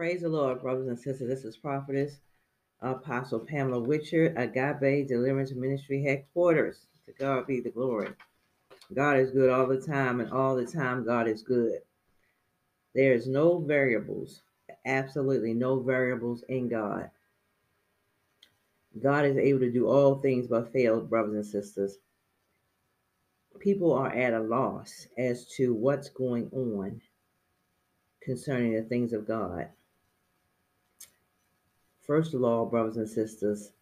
Praise the Lord, brothers and sisters. This is Prophetess Apostle Pamela Witcher, Agape Deliverance Ministry Headquarters. To God be the glory. God is good all the time, and all the time, God is good. There is no variables, absolutely no variables in God. God is able to do all things but fail, brothers and sisters. People are at a loss as to what's going on concerning the things of God. First of all, brothers and sisters,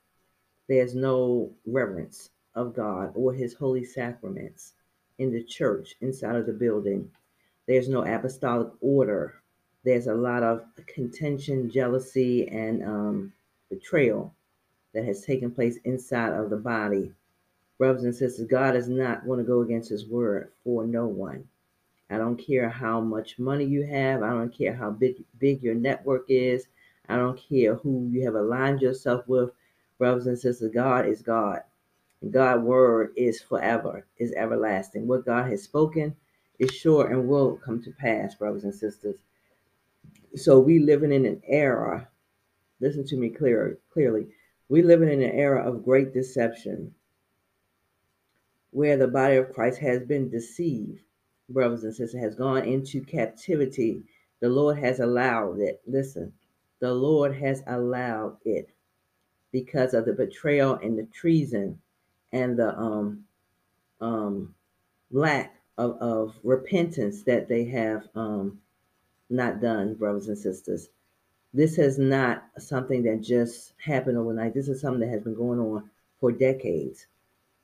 there's no reverence of God or his holy sacraments in the church inside of the building. There's no apostolic order. There's a lot of contention, jealousy, and um, betrayal that has taken place inside of the body. Brothers and sisters, God is not going to go against his word for no one. I don't care how much money you have. I don't care how big, big your network is. I don't care who you have aligned yourself with, brothers and sisters. God is God. God's word is forever, is everlasting. What God has spoken is sure and will come to pass, brothers and sisters. So we living in an era. Listen to me clear, clearly. We living in an era of great deception, where the body of Christ has been deceived, brothers and sisters, has gone into captivity. The Lord has allowed it. Listen, the Lord has allowed it because of the betrayal and the treason and the um, um, lack of, of repentance that they have um, not done, brothers and sisters. This is not something that just happened overnight. This is something that has been going on for decades.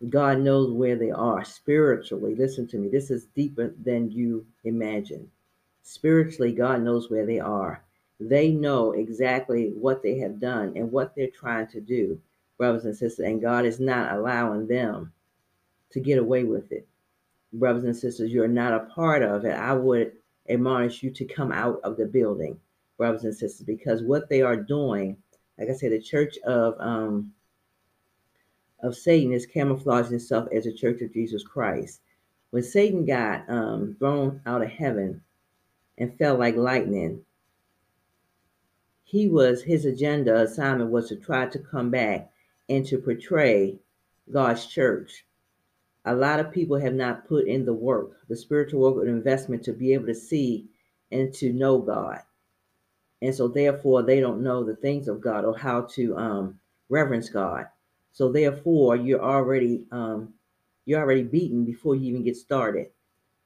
God knows where they are spiritually. Listen to me. This is deeper than you imagine. Spiritually, God knows where they are. They know exactly what they have done and what they're trying to do, brothers and sisters, and God is not allowing them to get away with it. Brothers and sisters, you're not a part of it. I would admonish you to come out of the building, brothers and sisters, because what they are doing, like I said, the church of um, of Satan is camouflaging itself as a church of Jesus Christ. When Satan got um, thrown out of heaven and fell like lightning, he was his agenda assignment was to try to come back and to portray God's church. A lot of people have not put in the work, the spiritual work and investment to be able to see and to know God. And so therefore they don't know the things of God or how to um, reverence God. So therefore you're already um, you're already beaten before you even get started.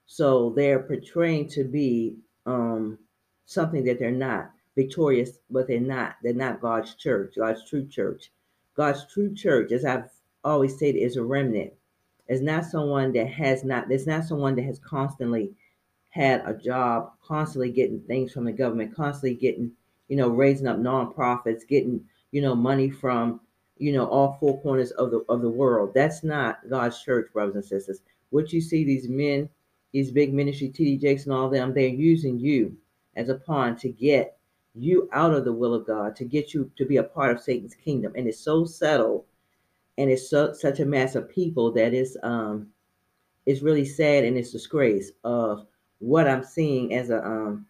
So they're portraying to be um, something that they're not victorious, but they're not. They're not God's church, God's true church. God's true church, as I've always said, is a remnant. It's not someone that has not, it's not someone that has constantly had a job, constantly getting things from the government, constantly getting, you know, raising up nonprofits, getting, you know, money from, you know, all four corners of the of the world. That's not God's church, brothers and sisters. What you see these men, these big ministry, TD Jakes and all them, they're using you as a pawn to get you out of the will of God to get you to be a part of Satan's kingdom. And it's so subtle and it's so, such a mass of people that is um it's really sad and it's disgrace of what I'm seeing as a um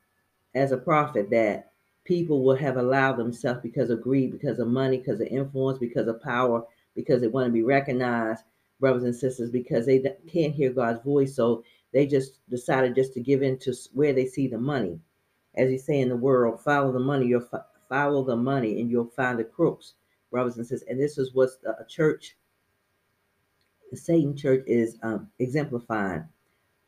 as a prophet that people will have allowed themselves because of greed, because of money, because of influence, because of power, because they want to be recognized, brothers and sisters, because they can't hear God's voice. So they just decided just to give in to where they see the money as you say in the world, follow the money. You'll fo- follow the money, and you'll find the crooks, Robinson says. And this is what a church, the Satan church, is um, exemplifying.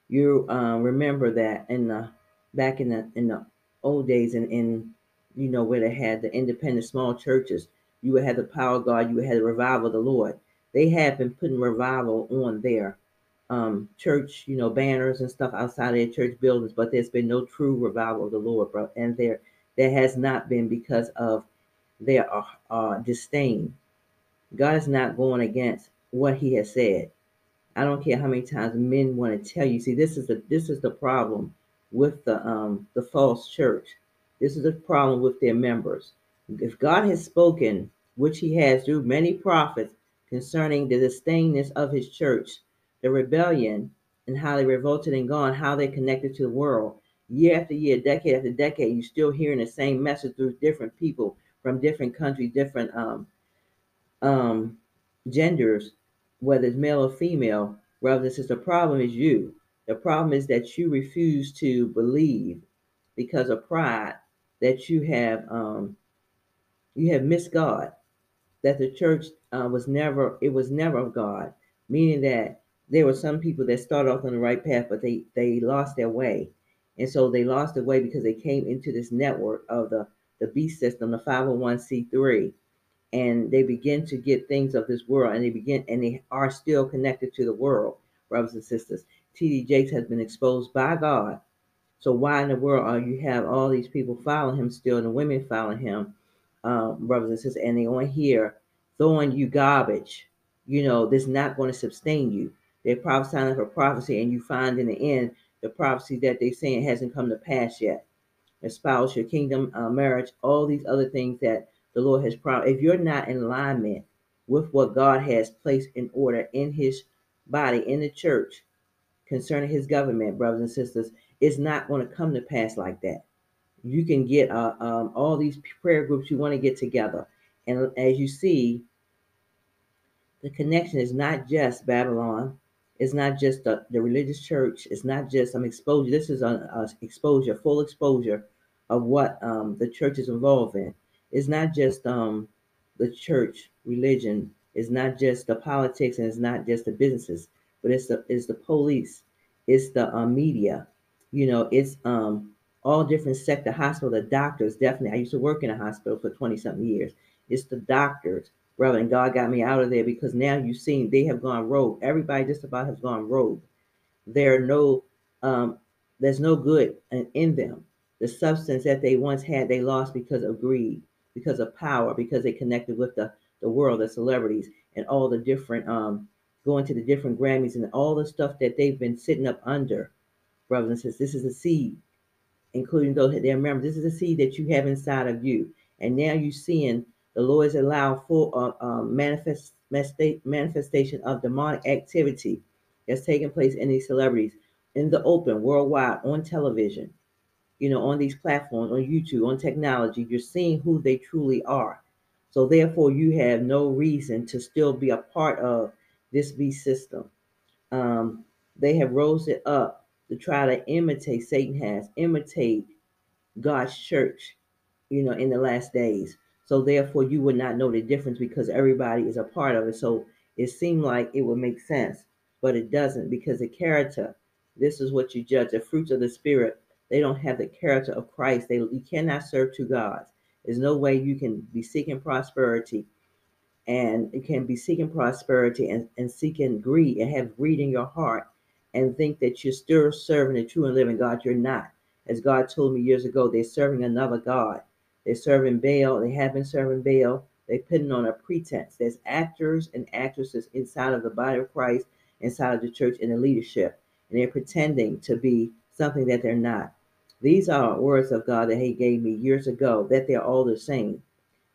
You um, remember that in the back in the in the old days, and in, in you know where they had the independent small churches, you would have the power of God, you would have the revival of the Lord. They have been putting revival on there um, church, you know, banners and stuff outside of their church buildings, but there's been no true revival of the Lord, bro. And there, there has not been because of their uh, uh, disdain. God is not going against what He has said. I don't care how many times men want to tell you. See, this is the this is the problem with the um the false church. This is the problem with their members. If God has spoken, which He has through many prophets, concerning the disdainness of His church, the rebellion and how they revolted and gone, how they connected to the world. year after year, decade after decade, you're still hearing the same message through different people from different countries, different um, um, genders, whether it's male or female. Brothers and sisters, the problem is you. The problem is that you refuse to believe because of pride that you have um, you have missed God. That the church uh, was never it was never of God, meaning that there were some people that started off on the right path, but they they lost their way, and so they lost their way because they came into this network of the the beast system, the 501c3, and they begin to get things of this world, and they begin and they are still connected to the world, brothers and sisters. T.D. Jakes has been exposed by God. So why in the world are you have all these people following him still, and the women following him, um, brothers and sisters, and they on here throwing you garbage? You know, this not going to sustain you. They're prophesying for prophecy, and you find in the end the prophecy that they're saying hasn't come to pass yet. Espouse your kingdom, uh, marriage, all these other things that the Lord has promised. If you're not in alignment with what God has placed in order in His body, in the church, concerning His government, brothers and sisters, it's not going to come to pass like that. You can get uh, um, all these prayer groups you want to get together, and as you see, the connection is not just Babylon. It's not just the, the religious church. It's not just some exposure. This is an exposure, full exposure of what um, the church is involved in. It's not just um, the church religion. It's not just the politics, and it's not just the businesses, but it's the it's the police, it's the uh, media. You know, it's um, all different sector hospital, the doctors. Definitely, I used to work in a hospital for twenty something years. It's the doctors brother, and God got me out of there because now you've seen they have gone rogue. Everybody just about has gone rogue. There are no, um, there's no good in them. The substance that they once had, they lost because of greed, because of power, because they connected with the the world, the celebrities, and all the different um, going to the different Grammys and all the stuff that they've been sitting up under, brothers and sisters. This is a seed, including those that they remember. This is a seed that you have inside of you, and now you're seeing the Lord has allowed full uh, um, manifest, manifestation of demonic activity that's taking place in these celebrities in the open, worldwide, on television, you know, on these platforms, on YouTube, on technology. You're seeing who they truly are. So therefore, you have no reason to still be a part of this beast system. Um, they have rose it up to try to imitate. Satan has imitate God's church, you know, in the last days. So therefore, you would not know the difference because everybody is a part of it. So it seemed like it would make sense, but it doesn't because the character. This is what you judge the fruits of the spirit. They don't have the character of Christ. They you cannot serve two gods. There's no way you can be seeking prosperity and you can be seeking prosperity and, and seeking greed and have greed in your heart and think that you're still serving the true and living God. You're not. As God told me years ago, they're serving another God. They're serving Baal. They have been serving Baal. They're putting on a pretense. There's actors and actresses inside of the body of Christ, inside of the church, and the leadership, and they're pretending to be something that they're not. These are words of God that He gave me years ago. That they're all the same.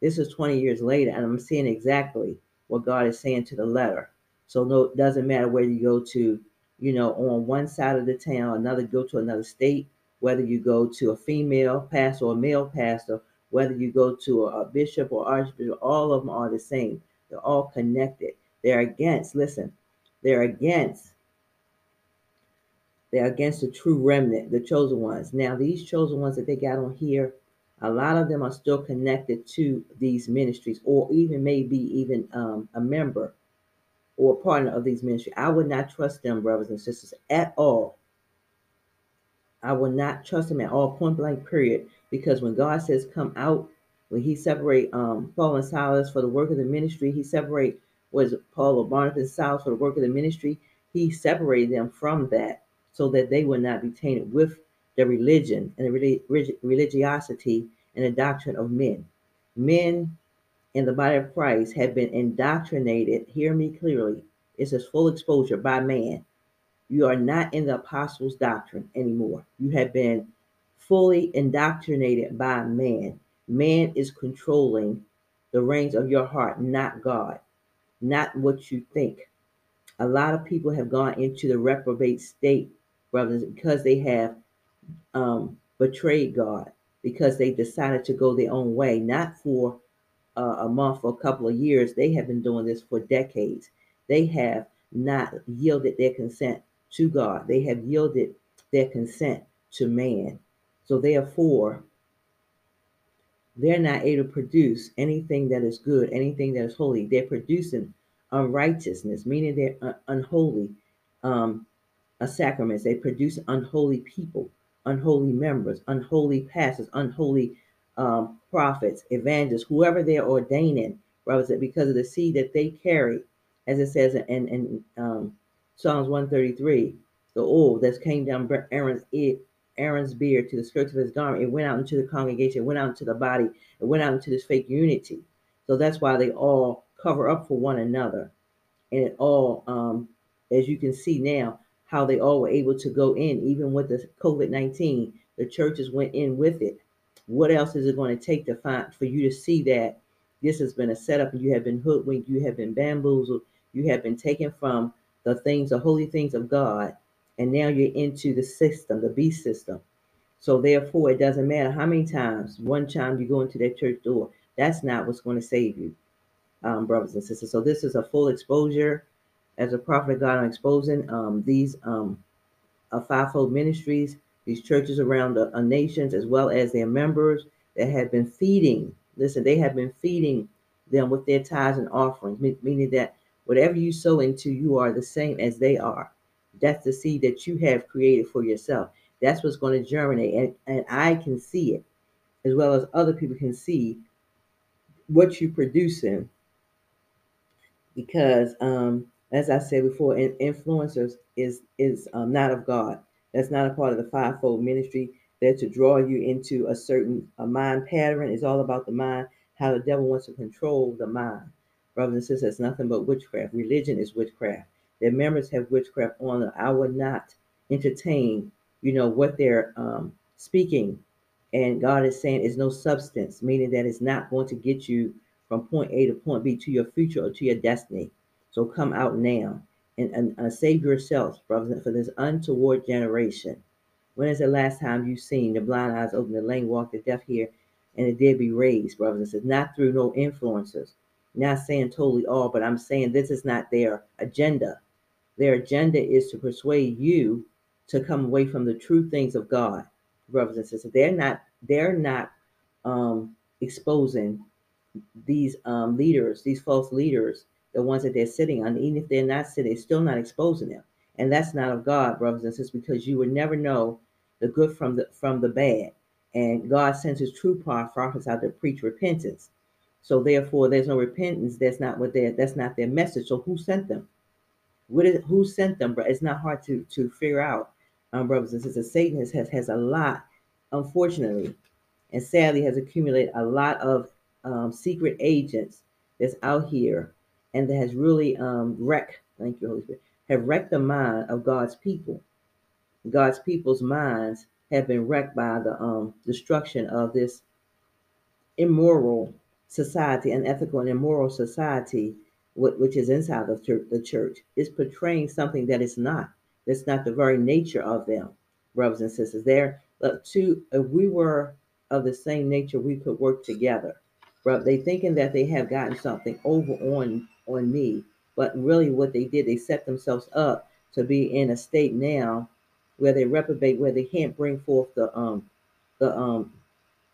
This is 20 years later, and I'm seeing exactly what God is saying to the letter. So no, it doesn't matter whether you go to, you know, on one side of the town, another go to another state, whether you go to a female pastor or a male pastor, whether you go to a, bishop or archbishop, all of them are the same. They're all connected. They're against, listen, they're against they're against the true remnant, the chosen ones. Now, these chosen ones that they got on here, a lot of them are still connected to these ministries, or even maybe even um, a member or a partner of these ministries. I would not trust them, brothers and sisters, at all. I will not trust them at all, point blank, period. Because when God says come out, when he separate um, Paul and Silas for the work of the ministry, he separate was Paul or Barnabas and Silas for the work of the ministry. He separated them from that so that they would not be tainted with the religion and the religiosity and the doctrine of men. Men in the body of Christ have been indoctrinated, hear me clearly, it's a full exposure by man. You are not in the apostles' doctrine anymore. You have been fully indoctrinated by man. Man is controlling the reins of your heart, not God, not what you think. A lot of people have gone into the reprobate state, brothers, because they have um, betrayed God because they decided to go their own way, not for uh, a month or a couple of years. They have been doing this for decades. They have not yielded their consent to God. They have yielded their consent to man. So therefore, they're not able to produce anything that is good, anything that is holy. They're producing unrighteousness, meaning they're unholy um, sacraments. They produce unholy people, unholy members, unholy pastors, unholy um, prophets, evangelists, whoever they're ordaining, brothers, because of the seed that they carry, as it says in, in um, Psalms 133, the oil that came down Aaron's Aaron's beard to the skirts of his garment. It went out into the congregation, it went out into the body, it went out into this fake unity. So that's why they all cover up for one another. And it all, um, as you can see now, how they all were able to go in, even with the COVID 19, the churches went in with it. What else is it going to take to find for you to see that this has been a setup and you have been hoodwinked, you have been bamboozled, you have been taken from the things, the holy things of God, and now you're into the system, the beast system. So therefore, it doesn't matter how many times, one time you go into that church door, that's not what's going to save you, um, brothers and sisters. So this is a full exposure as a prophet of God. I'm exposing um, these um, uh, fivefold ministries, these churches around the uh, nations, as well as their members that have been feeding. Listen, they have been feeding them with their tithes and offerings, meaning that whatever you sow into, you are the same as they are. That's the seed that you have created for yourself. That's what's going to germinate. And, and I can see it as well as other people can see what you're producing. Because, um, as I said before, influencers is is um, not of God. That's not a part of the fivefold ministry. They're to draw you into a certain a mind pattern. It's all about the mind, how the devil wants to control the mind. Brothers and sisters, nothing but witchcraft. Religion is witchcraft their members have witchcraft on them. I would not entertain, you know, what they're um, speaking. And God is saying is no substance, meaning that it's not going to get you from point A to point B to your future or to your destiny. So come out now and, and save yourselves, brothers, for this untoward generation. When is the last time you've seen the blind eyes open, the lame walk, the deaf hear, and the dead be raised, brothers and sisters? Not through no influences. Not saying totally all, but I'm saying this is not their agenda. Their agenda is to persuade you to come away from the true things of God, brothers and sisters. They're not they're not um, exposing these um, leaders, these false leaders, the ones that they're sitting on. Even if they're not sitting, they're still not exposing them, and that's not of God, brothers and sisters, because you would never know the good from the from the bad. And God sends His true prophets out to preach repentance. So therefore, there's no repentance. That's not what they that's not their message. So who sent them? What is who sent them? But it's not hard to to figure out, um, brothers and sisters. Satan has has a lot, unfortunately, and sadly has accumulated a lot of um, secret agents that's out here, and that has really um, wrecked. Thank you, Holy Spirit. Have wrecked the mind of God's people. God's people's minds have been wrecked by the um, destruction of this immoral society, unethical and immoral society which is inside of the church, is portraying something that is not. That's not the very nature of them, brothers and sisters. They're uh, two. If we were of the same nature, we could work together. But they thinking that they have gotten something over on on me, but really what they did, they set themselves up to be in a state now where they reprobate, where they can't bring forth the um the um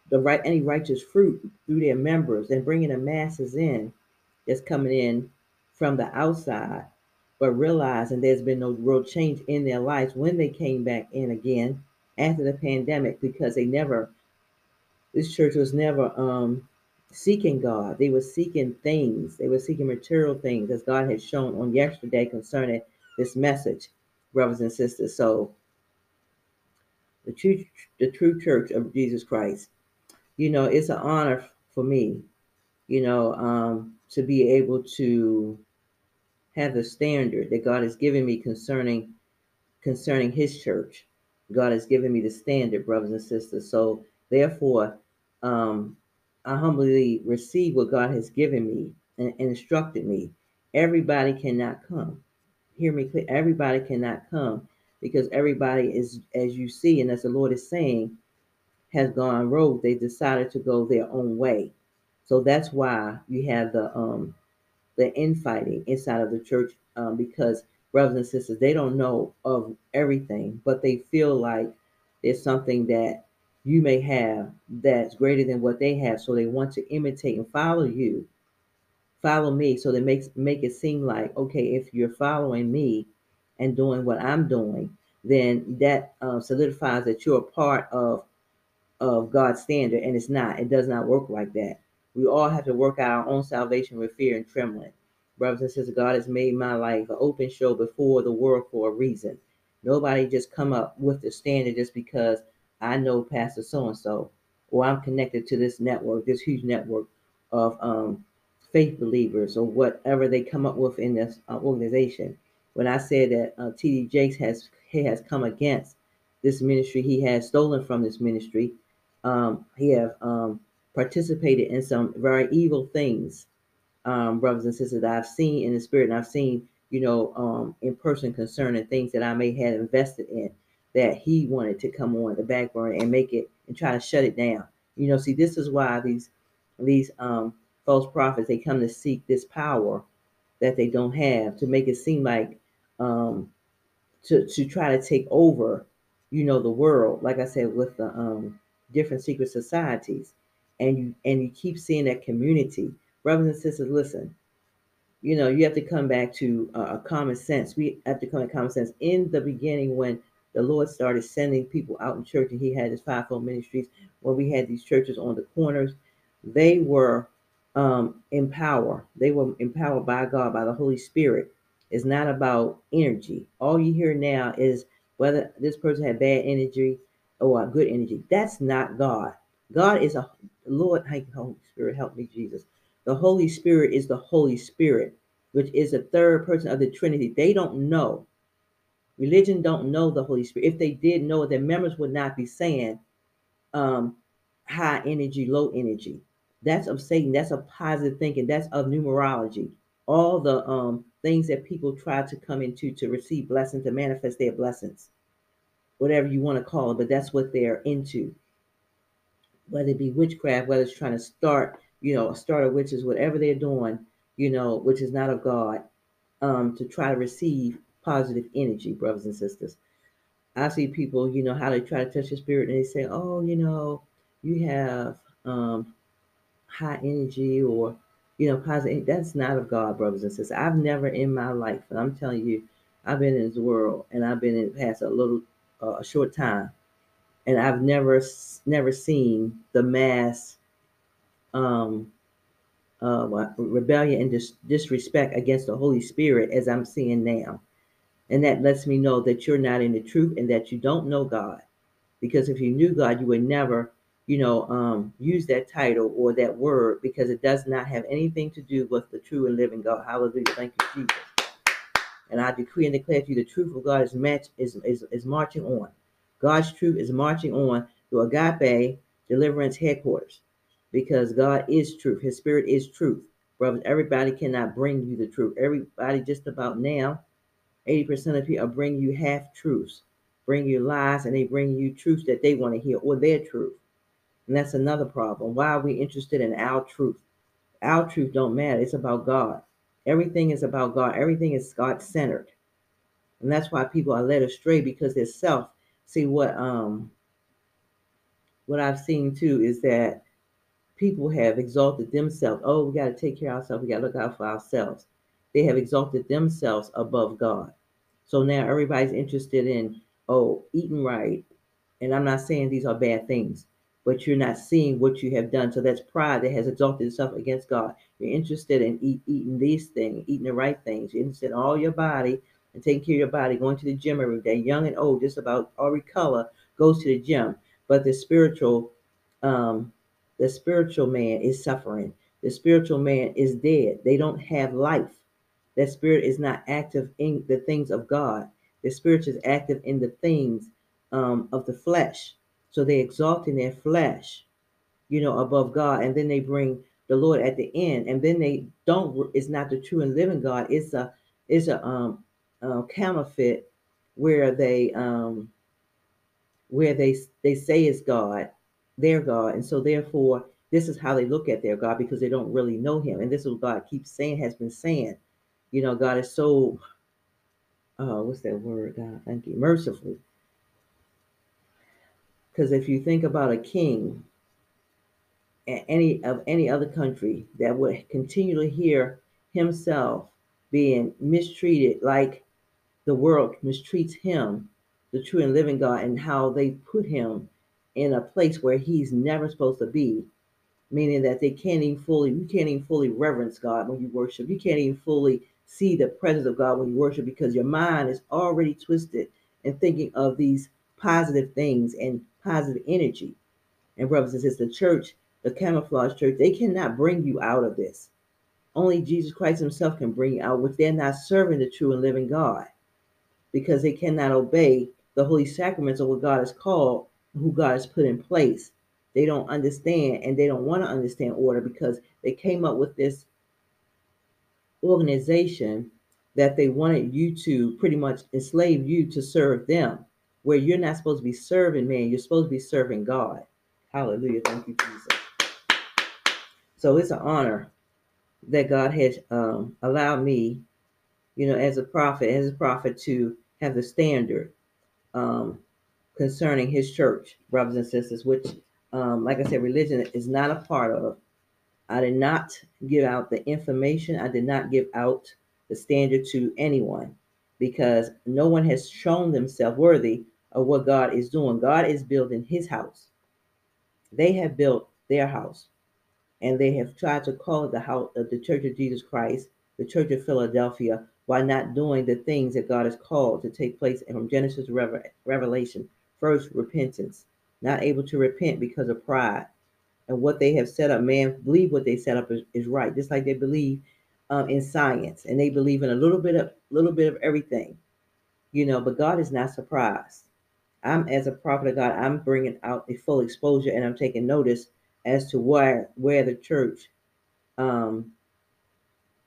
the right any righteous fruit through their members and bringing the masses in that's coming in from the outside, but realizing there's been no real change in their lives when they came back in again after the pandemic because they never, this church was never um, seeking God. They were seeking things, they were seeking material things, as God had shown on yesterday concerning this message, brothers and sisters. So, the true, the true church of Jesus Christ, you know, it's an honor for me, you know, um, to be able to have the standard that God has given me concerning concerning his church. God has given me the standard, brothers and sisters. So therefore, um, I humbly receive what God has given me and, and instructed me. Everybody cannot come. Hear me clear. Everybody cannot come because everybody is, as you see, and as the Lord is saying, has gone rogue. They decided to go their own way. So that's why you have the um the infighting inside of the church um, because brothers and sisters they don't know of everything, but they feel like there's something that you may have that's greater than what they have, so they want to imitate and follow you, follow me, so they makes make it seem like okay, if you're following me and doing what I'm doing, then that uh, solidifies that you're a part of of God's standard, and it's not. It does not work like that. We all have to work out our own salvation with fear and trembling. Brothers and sisters, God has made my life an open show before the world for a reason. Nobody just come up with the standard just because I know Pastor so and so, or I'm connected to this network, this huge network of um, faith believers, or whatever they come up with in this uh, organization. When I said that uh, T.D. Jakes has he has come against this ministry, he has stolen from this ministry um, he have um, participated in some very evil things, um, brothers and sisters, that I've seen in the spirit, and I've seen, you know, um, in person concerning things that I may have invested in that he wanted to come on the back burner and make it and try to shut it down. You know, see, this is why these these um, false prophets they come to seek this power that they don't have to make it seem like um, to to try to take over, you know, the world. Like I said, with the um, different secret societies and you and you keep seeing that community. Brothers and sisters listen you know you have to come back to uh, common sense. We have to come to common sense. In the beginning when the lord started sending people out in church and he had his fivefold ministries when we had these churches on the corners they were um, empowered they were empowered by god by the holy spirit. It's not about energy. All you hear now is whether this person had bad energy or good energy. That's not God. God is a Lord, Holy Spirit, help me, Jesus. The Holy Spirit is the Holy Spirit, which is the third person of the Trinity. They don't know. Religion don't know the Holy Spirit. If they did know it, their members would not be saying um, high energy, low energy. That's of Satan. That's of positive thinking. That's of numerology. All the um, things that people try to come into to receive blessings, to manifest their blessings whatever you want to call it, but that's what they're into. Whether it be witchcraft, whether it's trying to start, you know, start of witches, whatever they're doing, you know, which is not of God, um, to try to receive positive energy, brothers and sisters. I see people, you know, how they try to touch the spirit and they say, oh, you know, you have um, high energy or, you know, positive. That's not of God, brothers and sisters. I've never in my life, and I'm telling you, I've been in this world and I've been in past a little uh, a short time, and I've never never seen the mass um, uh, rebellion and dis- disrespect against the Holy Spirit as I'm seeing now. And that lets me know that you're not in the truth and that you don't know God. Because if you knew God, you would never, you know, um, use that title or that word because it does not have anything to do with the true and living God. Hallelujah. Thank you, Jesus. And I decree and declare to you the truth of God is, match, is, is, is marching on. God's truth is marching on to Agape Deliverance Headquarters because God is truth. His spirit is truth. Brothers, everybody cannot bring you the truth. Everybody just about now, 80% of people are bringing you half truths, bring you lies, and they bring you truths that they want to hear or their truth. And that's another problem. Why are we interested in our truth? Our truth don't matter. It's about God. Everything is about God. Everything is God centered. And that's why people are led astray because their self. See what um what I've seen too is that people have exalted themselves. Oh, we got to take care of ourselves. We got to look out for ourselves. They have exalted themselves above God. So now everybody's interested in, oh, eating right. And I'm not saying these are bad things, but you're not seeing what you have done. So that's pride that has exalted itself against God. You're interested in eat, eating these things, eating the right things. You're interested in all your body and taking care of your body, going to the gym every day. Young and old, just about every color goes to the gym. But the spiritual, um, the spiritual man is suffering. The spiritual man is dead. They don't have life. That spirit is not active in the things of God. The spirit is active in the things um, of the flesh. So they exalt in their flesh, you know, above God, and then they bring the Lord at the end, and then they don't. It's not the true and living God. It's a it's a um, uh, counterfeit where they um where they they say is God, their God, and so therefore this is how they look at their God because they don't really know Him, and this is what God keeps saying has been saying. You know, God is so uh, what's that word? God, thank you, merciful. Because if you think about a king, any of any other country that would continue to hear himself being mistreated like the world mistreats him, the true and living God, and how they put him in a place where he's never supposed to be, meaning that they can't even fully, you can't even fully reverence God when you worship. You can't even fully see the presence of God when you worship because your mind is already twisted and thinking of these positive things and positive energy. And brothers and sisters, the church the camouflage church, they cannot bring you out of this. Only Jesus Christ Himself can bring you out, which they're not serving the true and living God because they cannot obey the holy sacraments of what God has called, who God has put in place. They don't understand and they don't want to understand order because they came up with this organization that they wanted you to pretty much enslave you to serve them, where you're not supposed to be serving man, you're supposed to be serving God. Hallelujah. Thank you, Jesus. So it's an honor that God has um, allowed me, you know, as a prophet, as a prophet, to have the standard um, concerning His church, brothers and sisters. Which, um, like I said, religion is not a part of. I did not give out the information. I did not give out the standard to anyone because no one has shown themselves worthy of what God is doing. God is building His house. They have built their house and they have tried to call it the house of the Church of Jesus Christ, the Church of Philadelphia, while not doing the things that God has called to take place from Genesis to Revelation. First, repentance, not able to repent because of pride. And what they have set up, man, believe what they set up is, is right, just like they believe um, in science and they believe in a little bit of little bit of everything, you know. But God is not surprised. I'm as a prophet of God, I'm bringing out a full exposure and I'm taking notice as to where where the church um,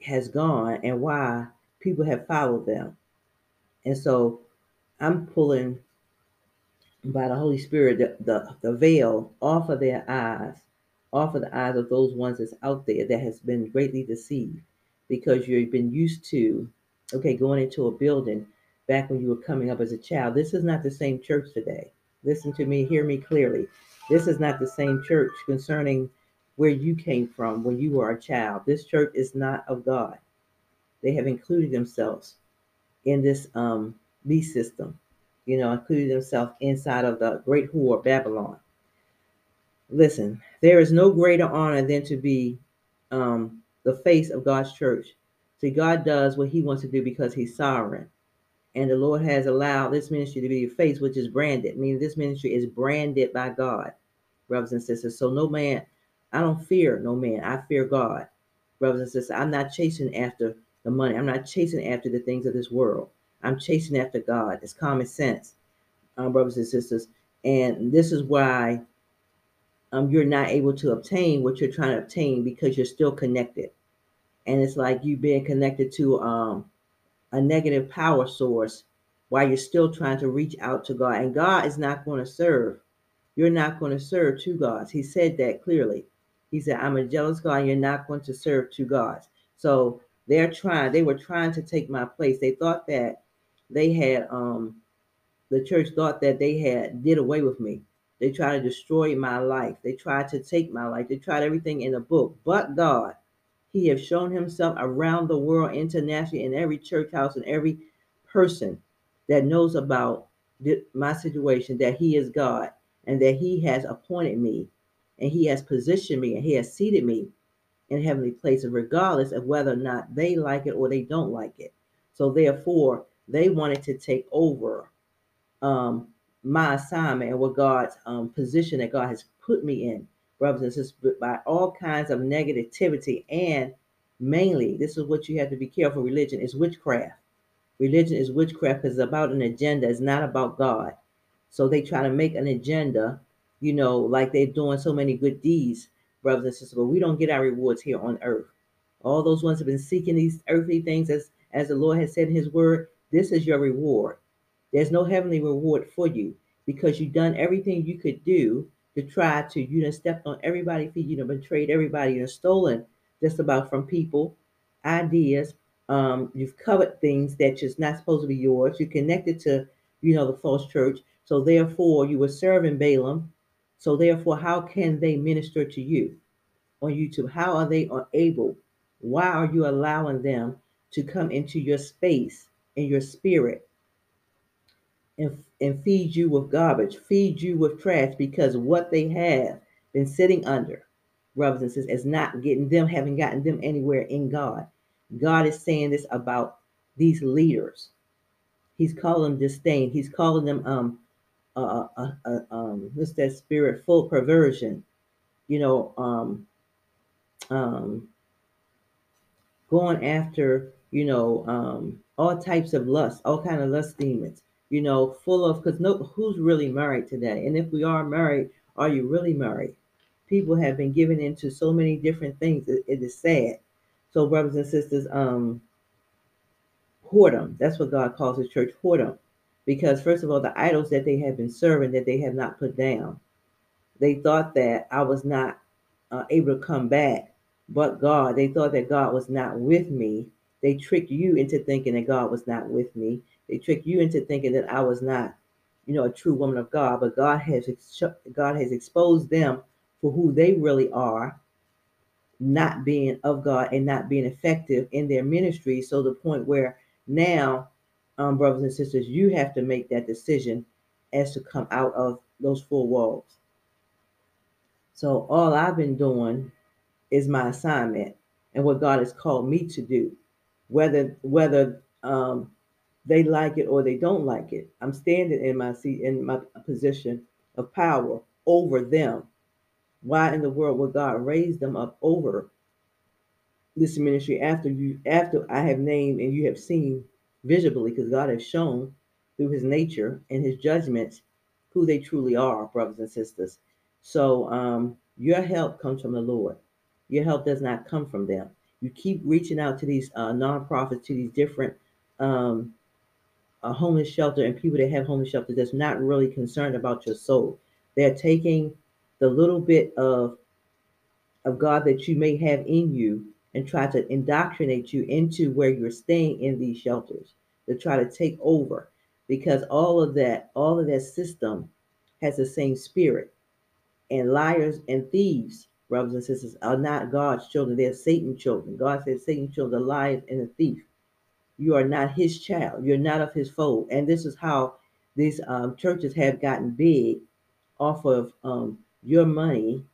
has gone and why people have followed them. And so I'm pulling by the Holy Spirit the, the, the veil off of their eyes, off of the eyes of those ones that's out there that has been greatly deceived because you've been used to, okay, going into a building back when you were coming up as a child. This is not the same church today. Listen to me, hear me clearly. This is not the same church concerning where you came from when you were a child. This church is not of God. They have included themselves in this um, beast system, you know, included themselves inside of the great whore Babylon. Listen, there is no greater honor than to be um, the face of God's church. See, God does what He wants to do because He's sovereign and the Lord has allowed this ministry to be a face which is branded, meaning this ministry is branded by God, brothers and sisters. So no man, I don't fear no man. I fear God, brothers and sisters. I'm not chasing after the money. I'm not chasing after the things of this world. I'm chasing after God. It's common sense, um, brothers and sisters. And this is why um, you're not able to obtain what you're trying to obtain because you're still connected. And it's like you being connected to um, a negative power source while you're still trying to reach out to God. And God is not going to serve. You're not going to serve two gods. He said that clearly. He said, I'm a jealous God, you're not going to serve two gods. So they're trying, they were trying to take my place. They thought that they had um the church thought that they had did away with me. They tried to destroy my life. They tried to take my life. They tried everything in the book. But God he has shown himself around the world internationally in every church house and every person that knows about my situation that he is God and that he has appointed me and he has positioned me and he has seated me in heavenly places regardless of whether or not they like it or they don't like it. So therefore, they wanted to take over um, my assignment and what God's um, position that God has put me in brothers and sisters, by all kinds of negativity and mainly, this is what you have to be careful. Religion is witchcraft. Religion is witchcraft it's about an agenda. It's not about God. So they try to make an agenda, you know, like they're doing so many good deeds, brothers and sisters. But we don't get our rewards here on earth. All those ones have been seeking these earthly things, as as the Lord has said in His Word. This is your reward. There's no heavenly reward for you because you've done everything you could do to try to, you know, stepped on everybody's feet, you know, betrayed everybody, you know, stolen just about from people, ideas. Um, you've covered things that just not supposed to be yours. You're connected to, you know, the false church. So therefore, you were serving Balaam. So therefore, how can they minister to you on YouTube? How are they able? Why are you allowing them to come into your space and your spirit and, and feed you with garbage, feed you with trash because what they have been sitting under, brothers and sisters, is not getting them, haven't gotten them anywhere in God. God is saying this about these leaders. He's calling them disdain. He's calling them um uh, uh, um what's that spirit full perversion, you know um um going after you know um all types of lust, all kind of lust demons you know, full of because no who's really married today? And if we are married, are you really married? People have been given into so many different things. it, it is sad. So, brothers and sisters, um, whoredom. That's what God calls His church whoredom, because first of all, the idols that they have been serving that they have not put down. They thought that I was not uh, able to come back, but God. They thought that God was not with me. They tricked you into thinking that God was not with me. They tricked you into thinking that I was not, you know, a true woman of God. But God has God has exposed them for who they really are, not being of God and not being effective in their ministry. So the point where now, um, brothers and sisters, you have to make that decision as to come out of those four walls. So all I've been doing is my assignment and what God has called me to do. Whether whether um, they like it or they don't like it. I'm standing in my seat in my position of power over them. Why in the world would God raise them up over this ministry after you after I have named and you have seen visibly because God has shown through his nature and his judgments who they truly are, brothers and sisters. So um, your help comes from the Lord. Your help does not come from them. You keep reaching out to these uh, nonprofits, to these different um, a homeless shelter and people that have homeless shelter that's not really concerned about your soul. They're taking the little bit of of God that you may have in you and try to indoctrinate you into where you're staying in these shelters to try to take over. Because all of that all of that system has the same spirit. And liars and thieves brothers and sisters are not god's children. They're satan's children. God says satan's children are liars and a thief. You are not his child. You're not of his fold. And this is how these um, churches have gotten big off of um, your money,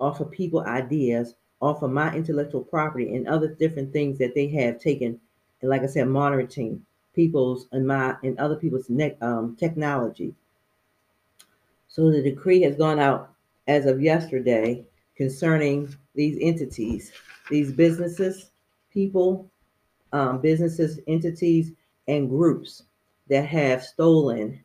off of people ideas, off of my intellectual property and other different things that they have taken. And like I said, monitoring people's and my and other people's ne- um, technology. So the decree has gone out as of yesterday concerning these entities, these businesses, people, um, businesses, entities, and groups that have stolen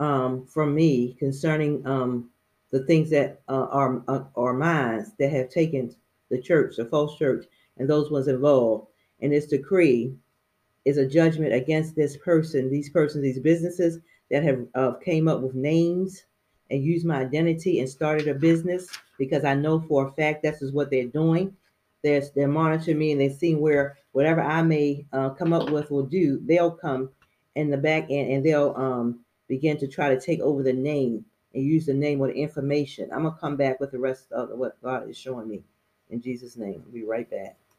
um, from me concerning um, the things that uh, are uh, are mine that have taken the church, the false church, and those ones involved. And this decree is a judgment against this person, these persons, these businesses that have uh, came up with names and used my identity and started a business because I know for a fact this is what they're doing. They're, they're monitoring me and they're seeing where whatever I may uh, come up with will do, they'll come in the back end and they'll um, begin to try to take over the name and use the name or the information. I'm gonna come back with the rest of what God is showing me. In Jesus' name, I'll be right back.